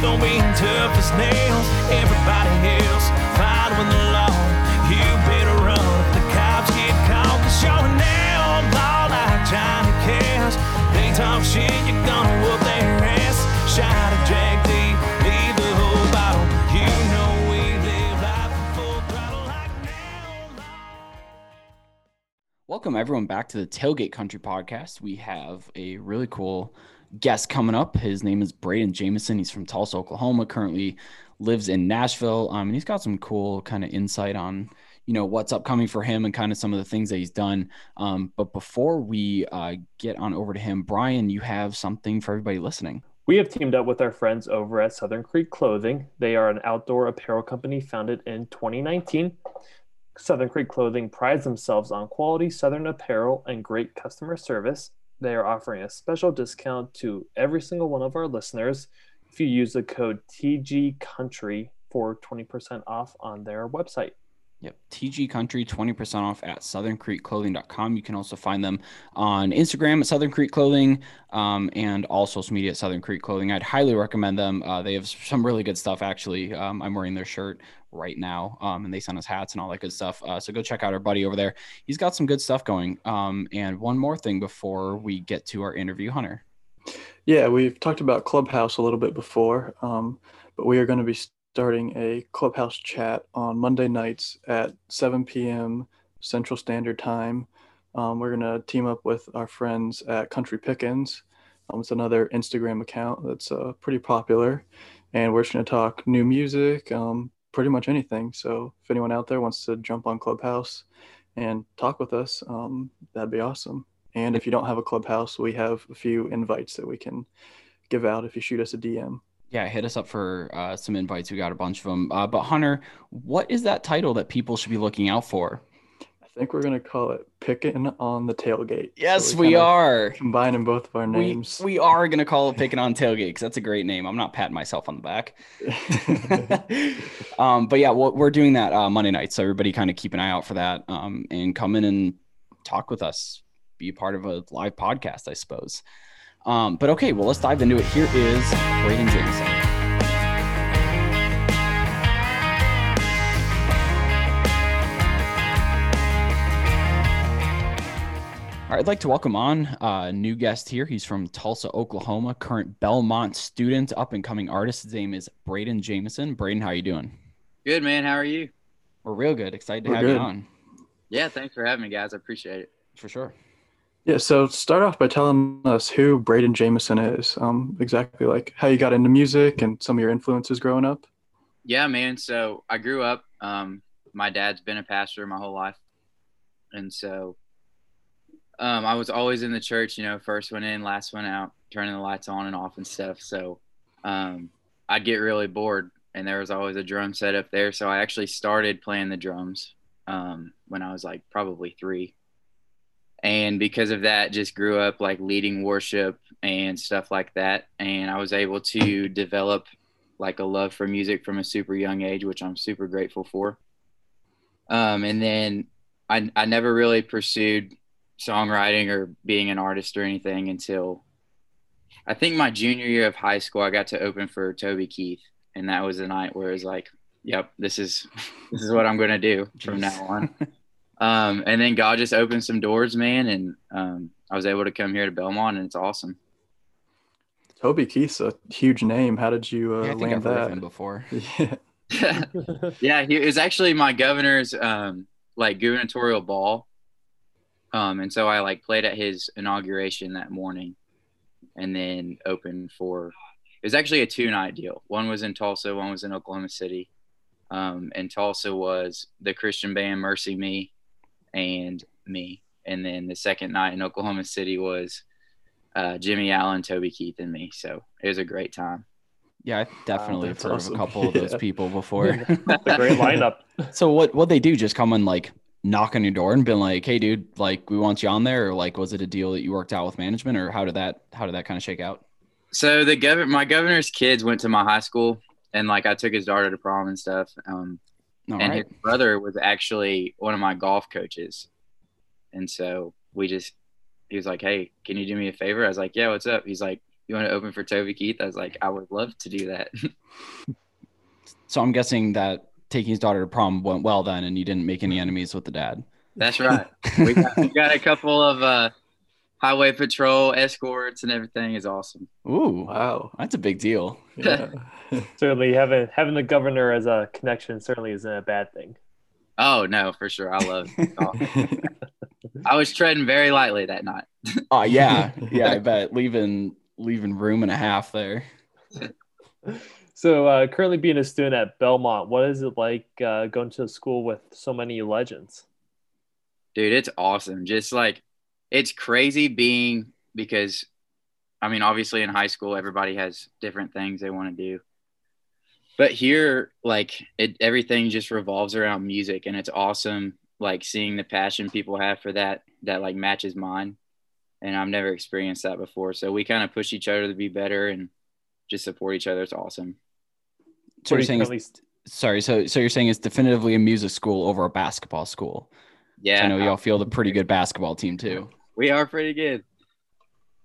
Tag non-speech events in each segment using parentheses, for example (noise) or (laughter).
Don't be tough as nails. Everybody else following the law. You better run if the cops get caught. Cause you're now law like Johnny Cash. They talk shit, you're gonna whoop their ass. Shot a Jack D, leave the whole bottle. You know we live life full throttle like now. Welcome everyone back to the Tailgate Country podcast. We have a really cool guest coming up. His name is Braden Jameson. He's from Tulsa, Oklahoma. Currently lives in Nashville. Um, and he's got some cool kind of insight on you know what's upcoming for him and kind of some of the things that he's done. Um, but before we uh, get on over to him, Brian, you have something for everybody listening. We have teamed up with our friends over at Southern Creek Clothing. They are an outdoor apparel company founded in 2019. Southern Creek Clothing prides themselves on quality Southern apparel and great customer service. They are offering a special discount to every single one of our listeners if you use the code TG Country for 20% off on their website. Yep. TG Country, 20% off at southerncreekclothing.com. You can also find them on Instagram at Southern Creek Clothing um, and all social media at Southern Creek Clothing. I'd highly recommend them. Uh, they have some really good stuff, actually. Um, I'm wearing their shirt right now um, and they send us hats and all that good stuff. Uh, so go check out our buddy over there. He's got some good stuff going. Um, and one more thing before we get to our interview, Hunter. Yeah, we've talked about Clubhouse a little bit before, um, but we are going to be starting a Clubhouse chat on Monday nights at 7 p.m. Central Standard Time. Um, we're going to team up with our friends at Country Pickens. Um, it's another Instagram account that's uh, pretty popular, and we're just going to talk new music, um, pretty much anything. So if anyone out there wants to jump on Clubhouse and talk with us, um, that'd be awesome. And if you don't have a Clubhouse, we have a few invites that we can give out if you shoot us a DM yeah, hit us up for uh, some invites. We got a bunch of them. Uh, but Hunter, what is that title that people should be looking out for? I think we're gonna call it "Picking on the Tailgate." Yes, so we, we are combining both of our names. We, we are gonna call it "Picking on Tailgate" because that's a great name. I'm not patting myself on the back. (laughs) um, but yeah, well, we're doing that uh, Monday night, so everybody kind of keep an eye out for that um, and come in and talk with us, be a part of a live podcast, I suppose. Um, but okay, well, let's dive into it. Here is Braden Jameson. All right, I'd like to welcome on a uh, new guest here. He's from Tulsa, Oklahoma, current Belmont student, up and coming artist. His name is Braden Jameson. Braden, how are you doing? Good, man. How are you? We're real good. Excited to We're have good. you on. Yeah, thanks for having me, guys. I appreciate it. For sure. Yeah, so start off by telling us who Braden Jameson is. Um, exactly like how you got into music and some of your influences growing up. Yeah, man. So I grew up. Um, my dad's been a pastor my whole life, and so um, I was always in the church. You know, first one in, last one out, turning the lights on and off and stuff. So um, I'd get really bored, and there was always a drum set up there. So I actually started playing the drums um, when I was like probably three and because of that just grew up like leading worship and stuff like that. And i was able to develop like a love for music from a super young age which i'm super grateful for. Um, and then I, I never really pursued songwriting or being an artist or anything until i think my junior year of high school i got to open for toby keith. And that was the night where it was like yep this is (laughs) this is what i'm going to do from now on (laughs) um, and then God just opened some doors, man, and um, I was able to come here to Belmont, and it's awesome. Toby Keith's a huge name. How did you uh, Yeah, I think land I've heard of that? him before. (laughs) Yeah. (laughs) yeah, he was actually my governor's um, like gubernatorial ball, um, and so I like played at his inauguration that morning, and then opened for. It was actually a two night deal. One was in Tulsa, one was in Oklahoma City, um, and Tulsa was the Christian band MercyMe, and me, and then the second night in Oklahoma City was uh, Jimmy Allen, Toby Keith, and me. So it was a great time. Yeah, I definitely have heard awesome. of a couple of those (laughs) Yeah. people before. (laughs) It's a great lineup. (laughs) so what what they do? Just come and like knock on your door and been like, "Hey, dude, like we want you on there," or like was it a deal that you worked out with management, or how did that how did that kind of shake out? So the governor, my governor's kids went to my high school, and like I took his daughter to prom and stuff. Um, All and right. his brother was actually one of my golf coaches, and so we just he was like, "Hey, can you do me a favor?" I was like, "Yeah, what's up?" He's like, you want to open for Toby Keith? I was like, I would love to do that. (laughs) So I'm guessing that taking his daughter to prom went well then, and you didn't make any enemies with the dad. That's right. We got, we got a couple of uh, highway patrol escorts and everything is awesome. Ooh, Wow. that's a big deal. (laughs) Yeah. Certainly, having having the governor as a connection certainly isn't a bad thing. Oh no, for sure. I love it. Oh, (laughs) I was treading very lightly that night. Oh yeah, yeah. I (laughs) bet leaving leaving room and a half there. So, uh, currently being a student at Belmont, what is it like uh, going to school with so many legends? Dude, it's awesome. Just like it's crazy being because I mean, obviously in high school everybody has different things they want to do. But here like it everything just revolves around music and it's awesome like seeing the passion people have for that that like matches mine. And I've never experienced that before. So we kind of push each other to be better and just support each other. It's awesome. So you're saying, currently it's, sorry. So so you're saying it's definitively a music school over a basketball school. Yeah. I know y'all uh, field a pretty good basketball team too. We are pretty good.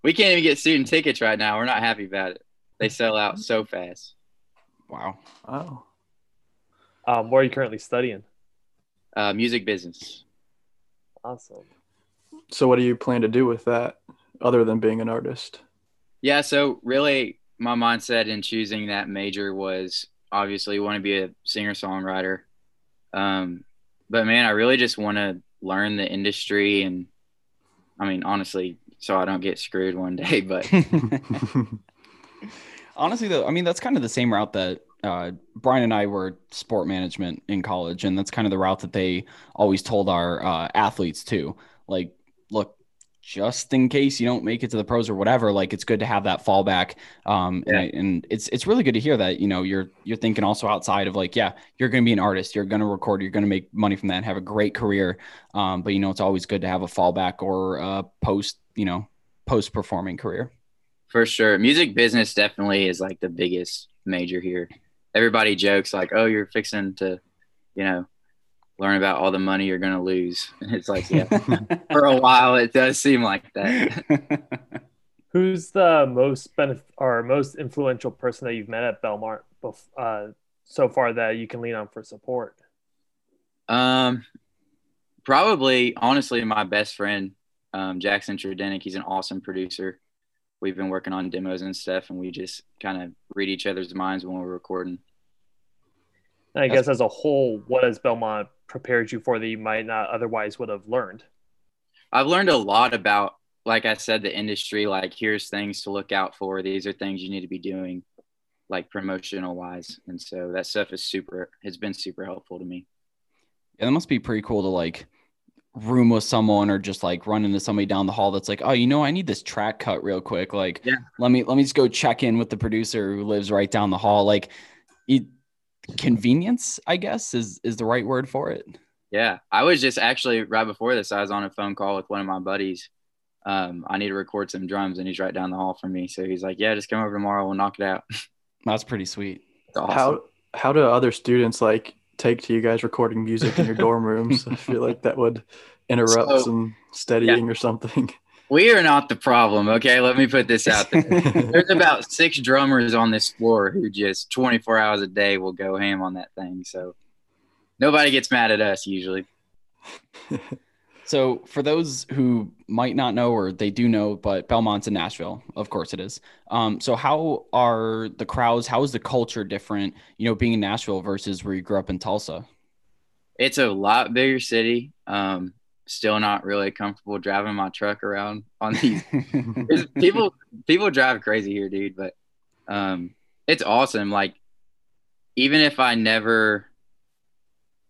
We can't even get student tickets right now. We're not happy about it. They sell out so fast. Wow. wow. um, what are you currently studying? Uh, music business. Awesome. So what do you plan to do with that other than being an artist? Yeah. So really, my mindset in choosing that major was obviously want to be a singer songwriter. Um, but man, I really just want to learn the industry and, I mean, honestly, so I don't get screwed one day. (laughs) But (laughs) Honestly, though, I mean that's kind of the same route that uh, Brian and I were sport management in college, and that's kind of the route that they always told our uh, athletes too. Like, look, just in case you don't make it to the pros or whatever, like it's good to have that fallback. Um, and, and it's it's really good to hear that you know you're you're thinking also outside of like, yeah, you're going to be an artist, you're going to record, you're going to make money from that, and have a great career. Um, but you know, it's always good to have a fallback or a post, you know, post performing career. For sure. Music business definitely is like the biggest major here. Everybody jokes like, oh, you're fixing to, you know, learn about all the money you're going to lose. And (laughs) it's like, yeah, (laughs) for a while, it does seem like that. (laughs) Who's the most benef- or most influential person that you've met at Belmont bef- uh, so far that you can lean on for support? Um, probably, honestly, my best friend, um, Jackson Tredenick, he's an awesome producer. We've been working on demos and stuff, and we just kind of read each other's minds when we're recording. And I That's- guess as a whole, what has Belmont prepared you for that you might not otherwise would have learned? I've learned a lot about, like I said, the industry. Like, here's things to look out for. These are things you need to be doing, like promotional wise. And so that stuff is super, has been super helpful to me. Yeah, that must be pretty cool to like room with someone or just like run into somebody down the hall that's like, oh, you know, I need this track cut real quick. Like, Yeah. let me let me just go check in with the producer who lives right down the hall. Like, it, convenience, I guess, is is the right word for it. Yeah. I was just actually right before this, I was on a phone call with one of my buddies. Um, I need to record some drums, and he's right down the hall from me. So he's like, yeah, just come over tomorrow. We'll knock it out. (laughs) That's pretty sweet. Awesome. How how do other students like take to you guys recording music in your dorm rooms? (laughs) I feel like that would interrupt So- some studying or something. (laughs) we are not the problem. Okay. Let me put this out there. (laughs) There's about six drummers on this floor who just 24 hours a day will go ham on that thing. So nobody gets mad at us usually. (laughs) So, for those who might not know or they do know, but Belmont's in Nashville, of course it is. Um, so how are the crowds? How is the culture different? You know, being in Nashville versus where you grew up in Tulsa. It's a lot bigger city. Um, still not really comfortable driving my truck around on (laughs) these. People people drive crazy here, dude. But um, it's awesome. Like even if I never,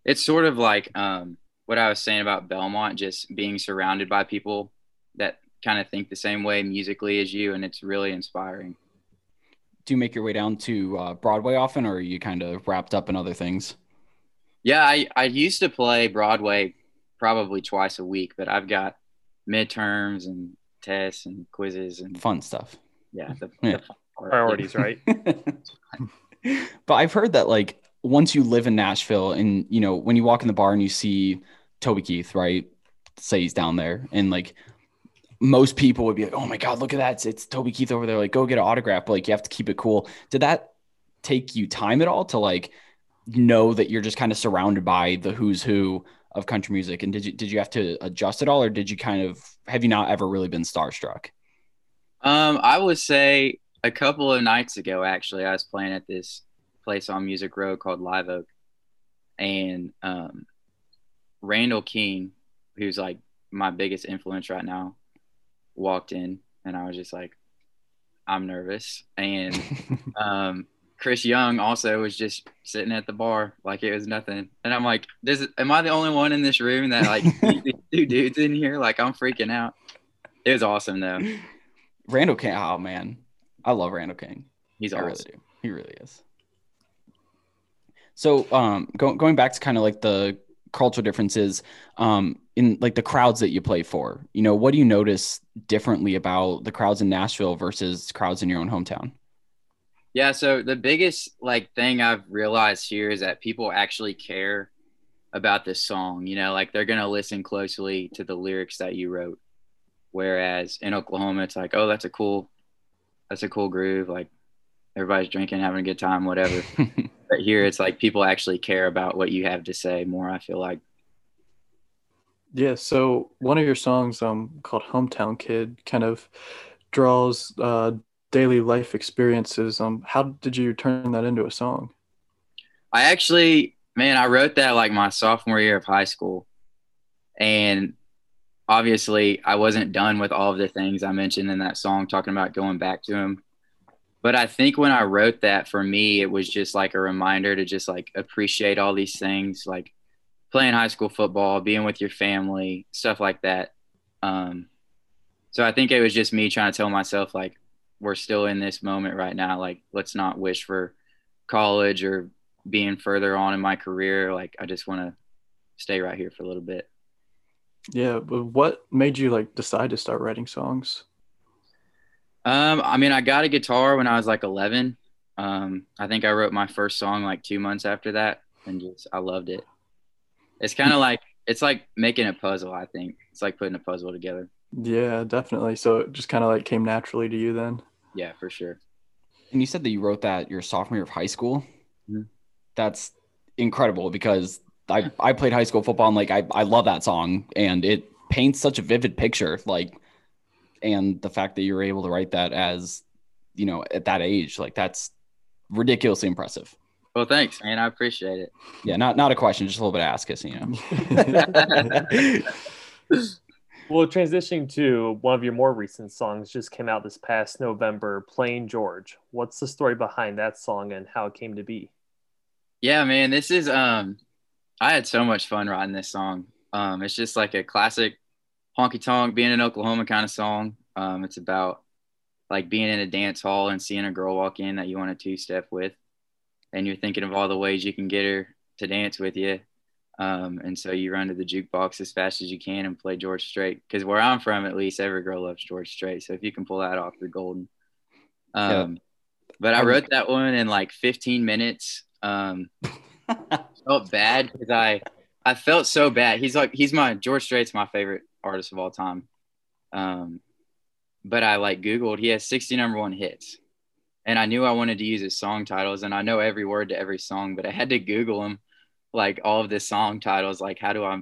it's sort of like um, what I was saying about Belmont, just being surrounded by people that kind of think the same way musically as you, and it's really inspiring. do you make your way down to uh, Broadway often, or are you kind of wrapped up in other things? Yeah, I, I used to play Broadway probably twice a week, but I've got midterms and tests and quizzes and Fun stuff. yeah, the, Yeah. the part. Priorities, right? (laughs) but I've heard that like once you live in Nashville and you know when you walk in the bar and you see Toby Keith, right? Say he's down there, and like most people would be like, "Oh my god, look at that! It's, it's Toby Keith over there. Like, go get an autograph." But like, you have to keep it cool. Did that take you time at all to like know that you're just kind of surrounded by the who's who of country music? And did you did you have to adjust at all, or did you kind of have you not ever really been starstruck? Um, I would say a couple of nights ago, actually, I was playing at this place on Music Row called Live Oak, and um, Randall King, who's like my biggest influence right now, walked in, and I was just like, I'm nervous, and (laughs) um, Chris Young also was just sitting at the bar like it was nothing. And I'm like, this is, am I the only one in this room that like (laughs) two dudes in here? Like I'm freaking out. It was awesome though. Randall King. Oh man, I love Randall King. He's I awesome. really do. He really is. So, um, go, going back to kind of like the cultural differences, um, in like the crowds that you play for, you know, what do you notice differently about the crowds in Nashville versus crowds in your own hometown? Yeah, so the biggest like thing I've realized here is that people actually care about this song. You know, like they're gonna listen closely to the lyrics that you wrote. Whereas in Oklahoma, it's like, oh, that's a cool, that's a cool groove. Like everybody's drinking, having a good time, whatever. (laughs) but here, it's like people actually care about what you have to say more. I feel like. Yeah, so one of your songs, um, called "Hometown Kid," kind of draws uh, daily life experiences. Um, how did you turn that into a song? I actually, man, I wrote that like my sophomore year of high school, and obviously, I wasn't done with all of the things I mentioned in that song, talking about going back to him. But I think when I wrote that, for me, it was just like a reminder to just like appreciate all these things, like playing high school football, being with your family, stuff like that. Um, so I think it was just me trying to tell myself like we're still in this moment right now. Like let's not wish for college or being further on in my career. Like I just want to stay right here for a little bit. Yeah, but what made you like decide to start writing songs? Um, I mean, I got a guitar when I was like 11. Um, I think I wrote my first song like two months after that, and just I loved it. It's kind of (laughs) like it's like making a puzzle. I think it's like putting a puzzle together. Yeah, definitely. So it just kind of like came naturally to you then. Yeah, for sure. And you said that you wrote that your sophomore year of high school. Mhm. That's incredible because I, I played high school football and like I, I love that song and it paints such a vivid picture. Like, and the fact that you were able to write that as, you know, at that age, like that's ridiculously impressive. Well, thanks, man. I appreciate it. Yeah, not not a question, just a little bit of ask us, you know. (laughs) (laughs) Well, transitioning to one of your more recent songs just came out this past November, Playing George. What's the story behind that song and how it came to be? Yeah, man. This is um, I had so much fun writing this song. Um, it's just like a classic honky tonk, being in Oklahoma kind of song. Um, it's about like being in a dance hall and seeing a girl walk in that you want a two step with, and you're thinking of all the ways you can get her to dance with you. Um, and so you run to the jukebox as fast as you can and play George Strait. Because where I'm from, at least every girl loves George Strait. So if you can pull that off, you're golden. Um, But I wrote that one in like 15 minutes. Um, (laughs) felt bad because I I felt so bad. He's like he's my George Strait's my favorite artist of all time. Um, but I like Googled. He has 60 number one hits, and I knew I wanted to use his song titles, and I know every word to every song, but I had to Google him, like all of the song titles. Like how do I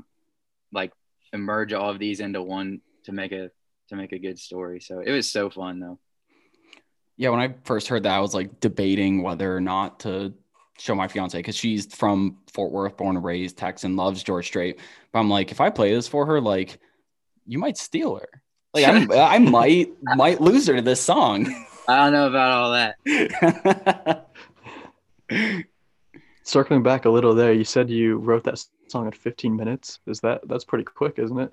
like emerge all of these into one to make a to make a good story? So it was so fun though. Yeah, when I first heard that, I was like debating whether or not to show my fiance because she's from Fort Worth, born and raised, Texan, loves George Strait. But I'm like, if I play this for her, like, you might steal her. Like, I'm, (laughs) I might might lose her to this song. I don't know about all that. (laughs) Circling back a little there, you said you wrote that song in 15 minutes. Is that that's pretty quick, isn't it?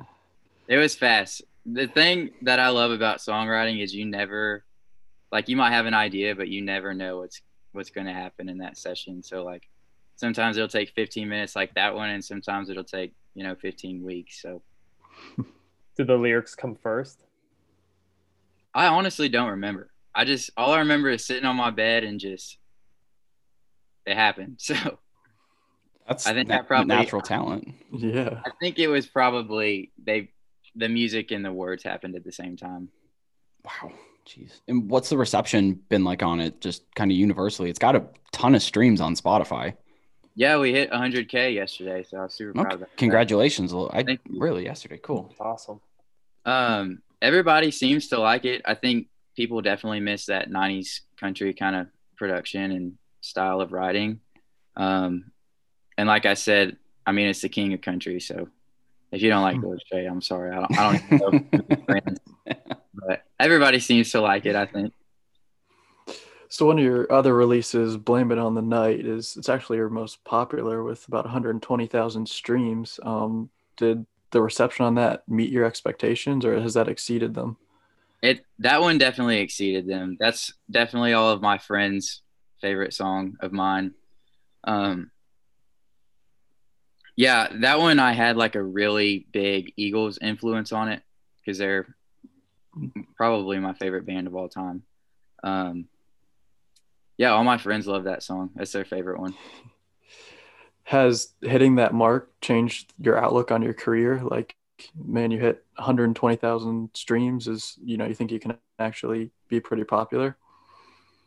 It was fast. The thing that I love about songwriting is you never like you might have an idea, but you never know what's what's going to happen in that session. So like sometimes it'll take 15 minutes like that one and sometimes it'll take, you know, 15 weeks. So (laughs) Did the lyrics come first? I honestly don't remember. I just all I remember is sitting on my bed and just it happened. (laughs) So That's I think na- that probably- natural talent. Yeah. I think it was probably they the music and the words happened at the same time. Wow. Jeez. And what's the reception been like on it? Just kind of universally. It's got a ton of streams on Spotify. Yeah, we hit 100k yesterday, so I was super proud of that. Congratulations. I Thank you. really yesterday. Cool. Awesome. Um, everybody seems to like it. I think people definitely miss that 90s country kind of production and style of writing. Um, and like I said, I mean, it's the king of country. So if you don't like George Strait, I'm sorry. I don't, I don't even know. (laughs) friends. but everybody seems to like it, I think. So one of your other releases, "Blame It on the Night," is it's actually your most popular with about 120,000 streams. Um, did the reception on that meet your expectations, or has that exceeded them? It that one definitely exceeded them. That's definitely all of my friends' favorite song of mine. Um, yeah, that one I had like a really big Eagles influence on it because they're probably my favorite band of all time. Um, yeah, all my friends love that song. That's their favorite one. Has hitting that mark changed your outlook on your career? Like, man, you hit 120,000 streams. Is you know you think you can actually be pretty popular?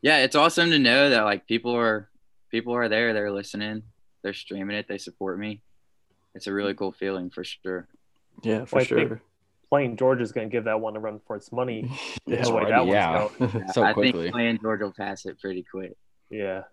Yeah, it's awesome to know that like people are people are there, they're listening, they're streaming it, they support me. It's a really cool feeling for sure. Yeah, for Well, sure. Playing George is going to give that one a run for its money. (laughs) Yeah, the way right, that yeah. going. (laughs) So I quickly. think playing George will pass it pretty quick. Yeah.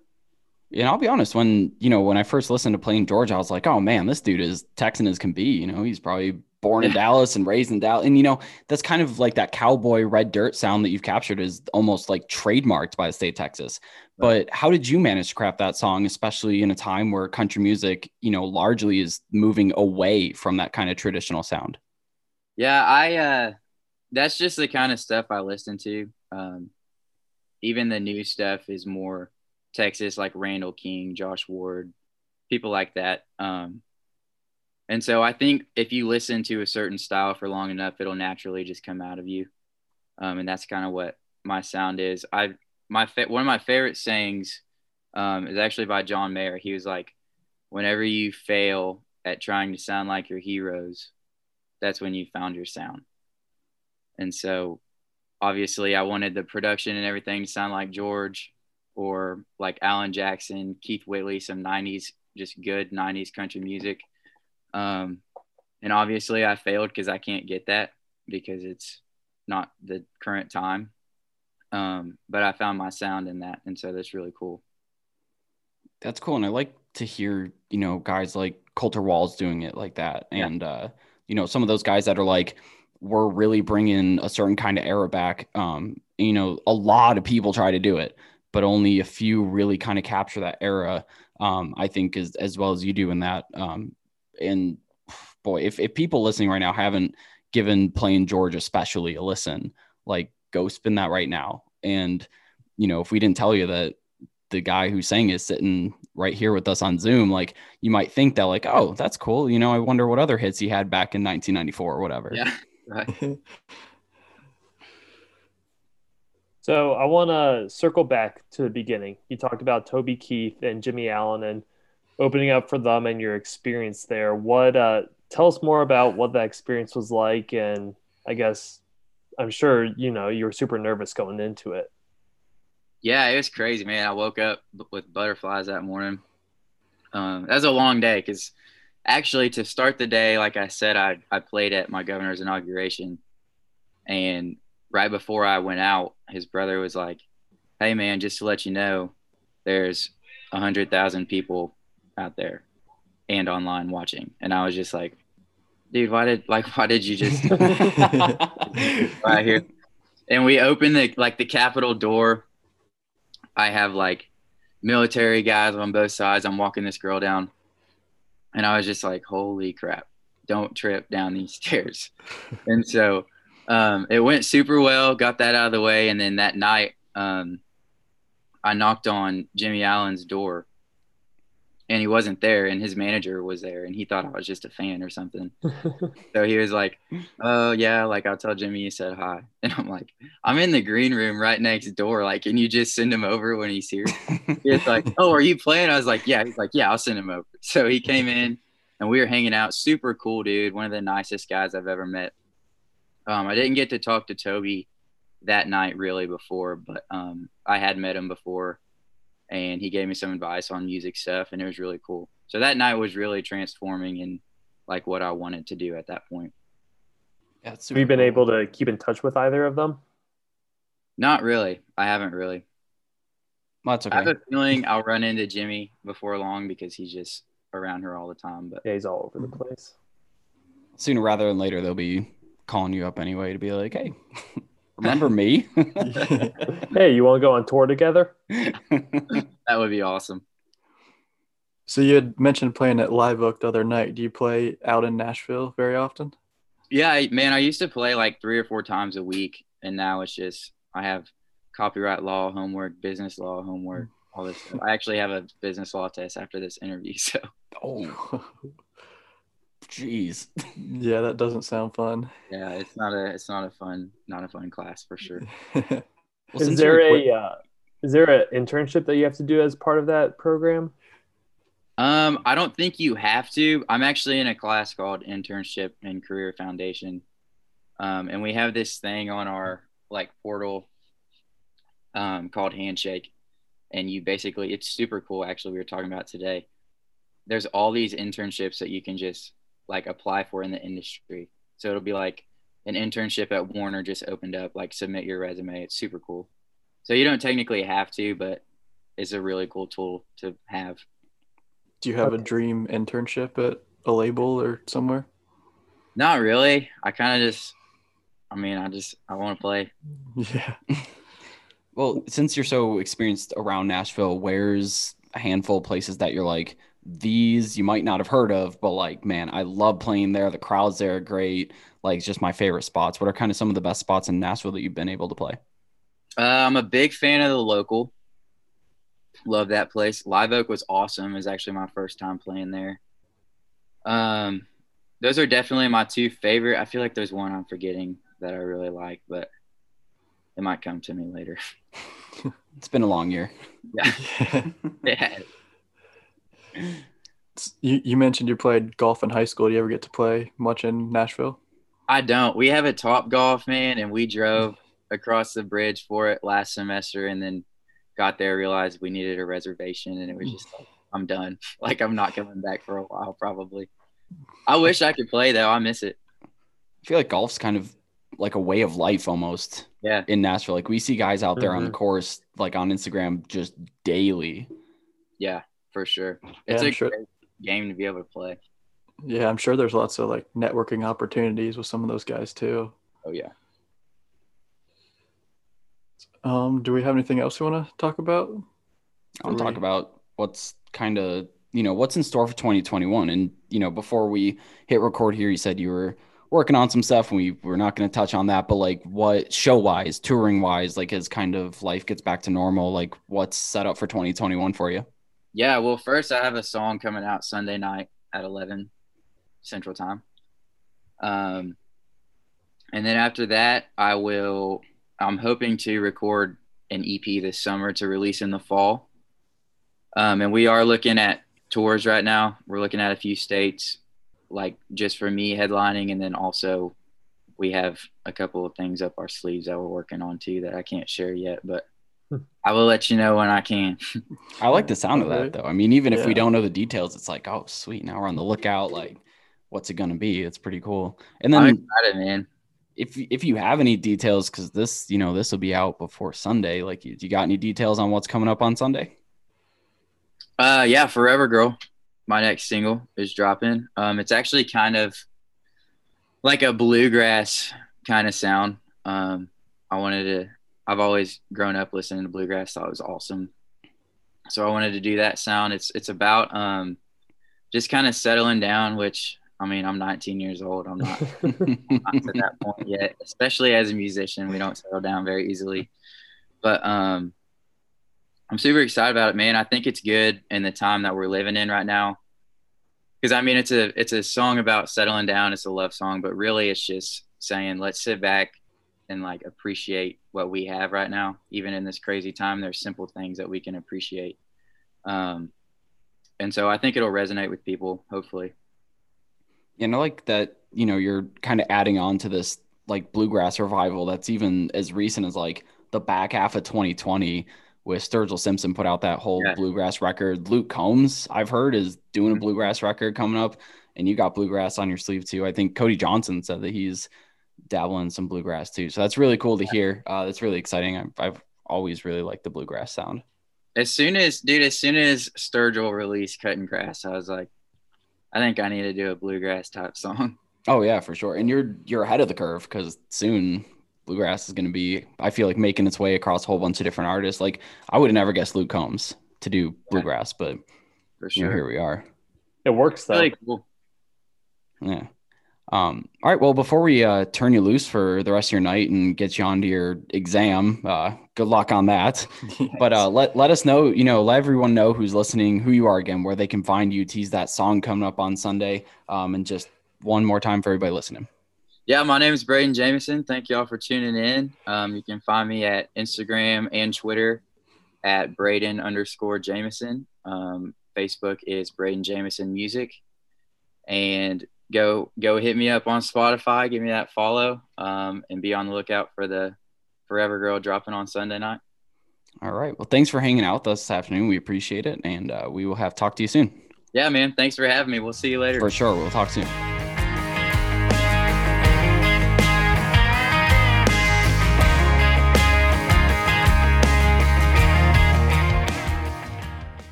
And I'll be honest, when you know, when I first listened to playing George, I was like, oh man, this dude is Texan as can be. You know, he's probably born in Dallas and raised in Dallas. And you know, that's kind of like that cowboy red dirt sound that you've captured is almost like trademarked by the state of Texas. But how did you manage to craft that song, especially in a time where country music, you know, largely is moving away from that kind of traditional sound? Yeah, I uh that's just the kind of stuff I listen to. Um even the new stuff is more Texas like Randall King, Josh Ward, people like that. Um and so I think if you listen to a certain style for long enough, it'll naturally just come out of you. Um and that's kind of what my sound is. I my fa- one of my favorite sayings um is actually by John Mayer. He was like whenever you fail at trying to sound like your heroes, that's when you found your sound. And so obviously I wanted the production and everything to sound like George or like Alan Jackson, Keith Whitley, some 90s, just good 90s country music. Um, and obviously I failed because I can't get that because it's not the current time. Um, but I found my sound in that. And so that's really cool. That's cool. And I like to hear, you know, guys like Colter Walls doing it like that. Yeah. And, uh, you know, some of those guys that are like, we're really bringing a certain kind of era back. Um, you know, a lot of people try to do it, but only a few really kind of capture that era. Um, I think as, as well as you do in that. Um, and boy, if, if people listening right now haven't given playing George, especially a listen, like go spin that right now. And, you know, if we didn't tell you that the guy who sang is sitting right here with us on Zoom, like you might think that, like, oh, that's cool. You know, I wonder what other hits he had back in 1994 or whatever. Yeah. Right. (laughs) So I want to circle back to the beginning. You talked about Toby Keith and Jimmy Allen and opening up for them and your experience there. What uh, tell us more about what that experience was like, and I guess I'm sure you know you were super nervous going into it. Yeah, it was crazy, man. I woke up with butterflies that morning. Um, that was a long day because actually, to start the day, like I said, I, I played at my governor's inauguration. And right before I went out, his brother was like, Hey, man, just to let you know, there's a 100,000 people out there and online watching. And I was just like, Dude, why did like why did you just (laughs) (laughs) right here. And we opened the like the Capitol door. I have like military guys on both sides. I'm walking this girl down, and I was just like, "Holy crap! Don't trip down these (laughs) stairs." and so um, it went super well. Got that out of the way, and then that night, um, I knocked on Jimmy Allen's door, and he wasn't there, and his manager was there, and he thought I was just a fan or something. (laughs) So he was like, "Oh yeah, like I'll tell Jimmy you said hi," (laughs) and I'm like, "I'm in the green room right next door. Like, can you just send him over when he's here?" (laughs) He's like, "Oh, are you playing?" I was like, "Yeah." He's like, "Yeah, I'll send him over." So he came in, and we were hanging out. Super cool dude, one of the nicest guys I've ever met. Um, I didn't get to talk to Toby that night really before, but um, I had met him before, and he gave me some advice on music stuff, and it was really cool. So that night was really transforming in like what I wanted to do at that point. Yeah, it's Have you been able to keep in touch with either of them? Not really. I haven't really. Well, that's I have a feeling I'll run into Jimmy before long because he's just around her all the time. But Yeah, he's all over the place. Sooner rather than later, they'll be calling you up anyway to be like, "Hey, (laughs) remember (laughs) me?" (laughs) Hey, you want to go on tour together? that would be awesome. So you had mentioned playing at Live Oak the other night. Do you play out in Nashville very often? Yeah, I- man, I used to play like three or four times a week, and now it's just I have copyright law homework, business law homework, all this. Stuff. I actually have a business law test after this interview, so oh, jeez. yeah, that doesn't sound fun. yeah, it's not a it's not a fun not a fun class for sure. (laughs) Well, is there a quit- uh, is there an internship that you have to do as part of that program? Um, I don't think you have to. I'm actually in a class called Internship and Career Foundation. Um, and we have this thing on our like portal um, called Handshake. And you basically, it's super cool. Actually, we were talking about today. There's all these internships that you can just like apply for in the industry. So it'll be like an internship at Warner just opened up, like submit your resume. It's super cool. So you don't technically have to, but it's a really cool tool to have. Do you have a dream internship at a label or somewhere? Not really. I kind of just, I mean, I just, I want to play. (laughs) Yeah. Well, since you're so experienced around Nashville, where's a handful of places that you're like, these you might not have heard of, but like, man, I love playing there. The crowds there are great. Like, just my favorite spots. What are kind of some of the best spots in Nashville that you've been able to play? Uh, I'm a big fan of the local. Love that place. Live Oak was awesome. It was actually my first time playing there. Um, those are definitely my two favorite. I feel like there's one I'm forgetting that I really like, but it might come to me later. (laughs) It's been a long year. (laughs) Yeah. (laughs) Yeah. Yeah. You, you mentioned you played golf in high school. Do you ever get to play much in Nashville? I don't. We have a Topgolf man, and we drove across the bridge for it last semester, and then got there, realized we needed a reservation, and it was just like, I'm done. (laughs) Like I'm not coming back for a while, probably. I wish I could play though. I miss it. I feel like golf's kind of like a way of life almost Yeah, in Nashville. Like, we see guys out there on the Mhm. course, like on Instagram, just daily. yeah, for sure. It's I'm a sure- great game to be able to play. Yeah, I'm sure there's lots of like networking opportunities with some of those guys too. Oh yeah. Um, do we have anything else we want to talk about? I want to talk about what's kind of you know what's in store for 2021 and you know before we hit record here you said you were working on some stuff and we we're not going to touch on that but like what show wise touring wise like as kind of life gets back to normal like what's set up for 2021 for you Yeah, well, first I have a song coming out Sunday night at 11 Central Time. Um, and then after that, I will, I'm hoping to record an EP this summer to release in the fall. Um, and we are looking at tours right now. We're looking at a few states, like just for me headlining. And then also we have a couple of things up our sleeves that we're working on too that I can't share yet, but I will let you know when I can. i like the sound of that though i mean even if we don't know the details it's like oh sweet now we're on the lookout like what's it going to be it's pretty cool and I'm then excited, man. if if you have any details because this you know this will be out before sunday like you, you got any details on what's coming up on sunday Uh, yeah, Forever Girl, my next single is dropping. Um, it's actually kind of like a bluegrass kind of sound. Um, I wanted to. I've always grown up listening to bluegrass. Thought it was awesome, so I wanted to do that sound. It's it's about um, just kind of settling down. Which I mean, I'm 19 years old. I'm not not to that point (laughs) yet. Especially as a musician, we don't settle down very easily. But um, I'm super excited about it, man. I think it's good in the time that we're living in right now. Because I mean, it's a it's a song about settling down. It's a love song, but really, it's just saying let's sit back and like appreciate what we have right now. Even in this crazy time, there's simple things that we can appreciate. Um, and so I think it'll resonate with people. Hopefully, and I like that you know you're kind of adding on to this like bluegrass revival that's even as recent as like the back half of 2020 with Sturgill Simpson put out that whole Yeah. bluegrass record. Luke Combs, I've heard, is doing a Mhm. bluegrass record coming up, and you got bluegrass on your sleeve too. I think Cody Johnson said that he's dabbling in some bluegrass too. So that's really cool to hear. Uh, that's really exciting. I've, I've always really liked the bluegrass sound. As soon as, dude, as soon as Sturgill released Cutting Grass, I was like, I think I need to do a bluegrass type song. (laughs) Oh yeah, for sure. And you're you're ahead of the curve because soon bluegrass is going to be. I feel like making its way across a whole bunch of different artists. Like I would have never guessed Luke Combs to do bluegrass, but For you know, sure. here we are. It works though. Really cool. Yeah. Um, all right. Well, before we uh, turn you loose for the rest of your night and get you onto your exam, uh, good luck on that. (laughs) But uh, let let us know, you know, let everyone know who's listening who you are again, where they can find you. Tease that song coming up on Sunday, um, and just one more time for everybody listening. Yeah, my name is Braden Jameson. Thank y'all for tuning in. Um, you can find me at Instagram and Twitter at Braden underscore Jameson. Um, Facebook is Braden Jameson Music. And go go hit me up on Spotify, give me that follow, um, and be on the lookout for the Forever Girl dropping on Sunday night. All right. Well, thanks for hanging out this afternoon. We appreciate it, and uh, we will have talk to you soon Yeah, man. Thanks for having me. We'll see you later. for sure. We'll talk soon.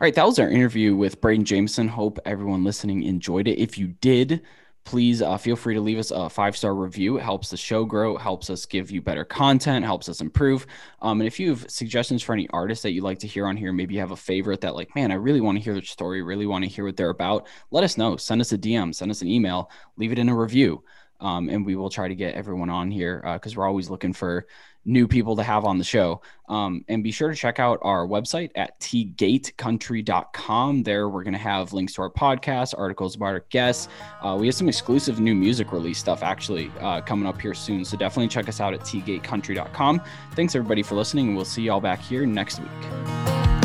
Right, that was our interview with Braden Jameson. Hope everyone listening enjoyed it. If you did, please uh, feel free to leave us a five star review. It helps the show grow, helps us give you better content, helps us improve. Um, and if you have suggestions for any artists that you'd like to hear on here, maybe you have a favorite that, like, man, I really want to hear their story, really want to hear what they're about, let us know. Send us a DM, send us an email, leave it in a review. Um, and we will try to get everyone on here because we're always looking for new people to have on the show. Um, and be sure to check out our website at tgatecountry.com. There, we're going to have links to our podcast, articles about our guests. Uh, we have some exclusive new music release stuff actually uh, coming up here soon. So definitely check us out at tgatecountry.com. Thanks everybody for listening, and we'll see y'all back here next week.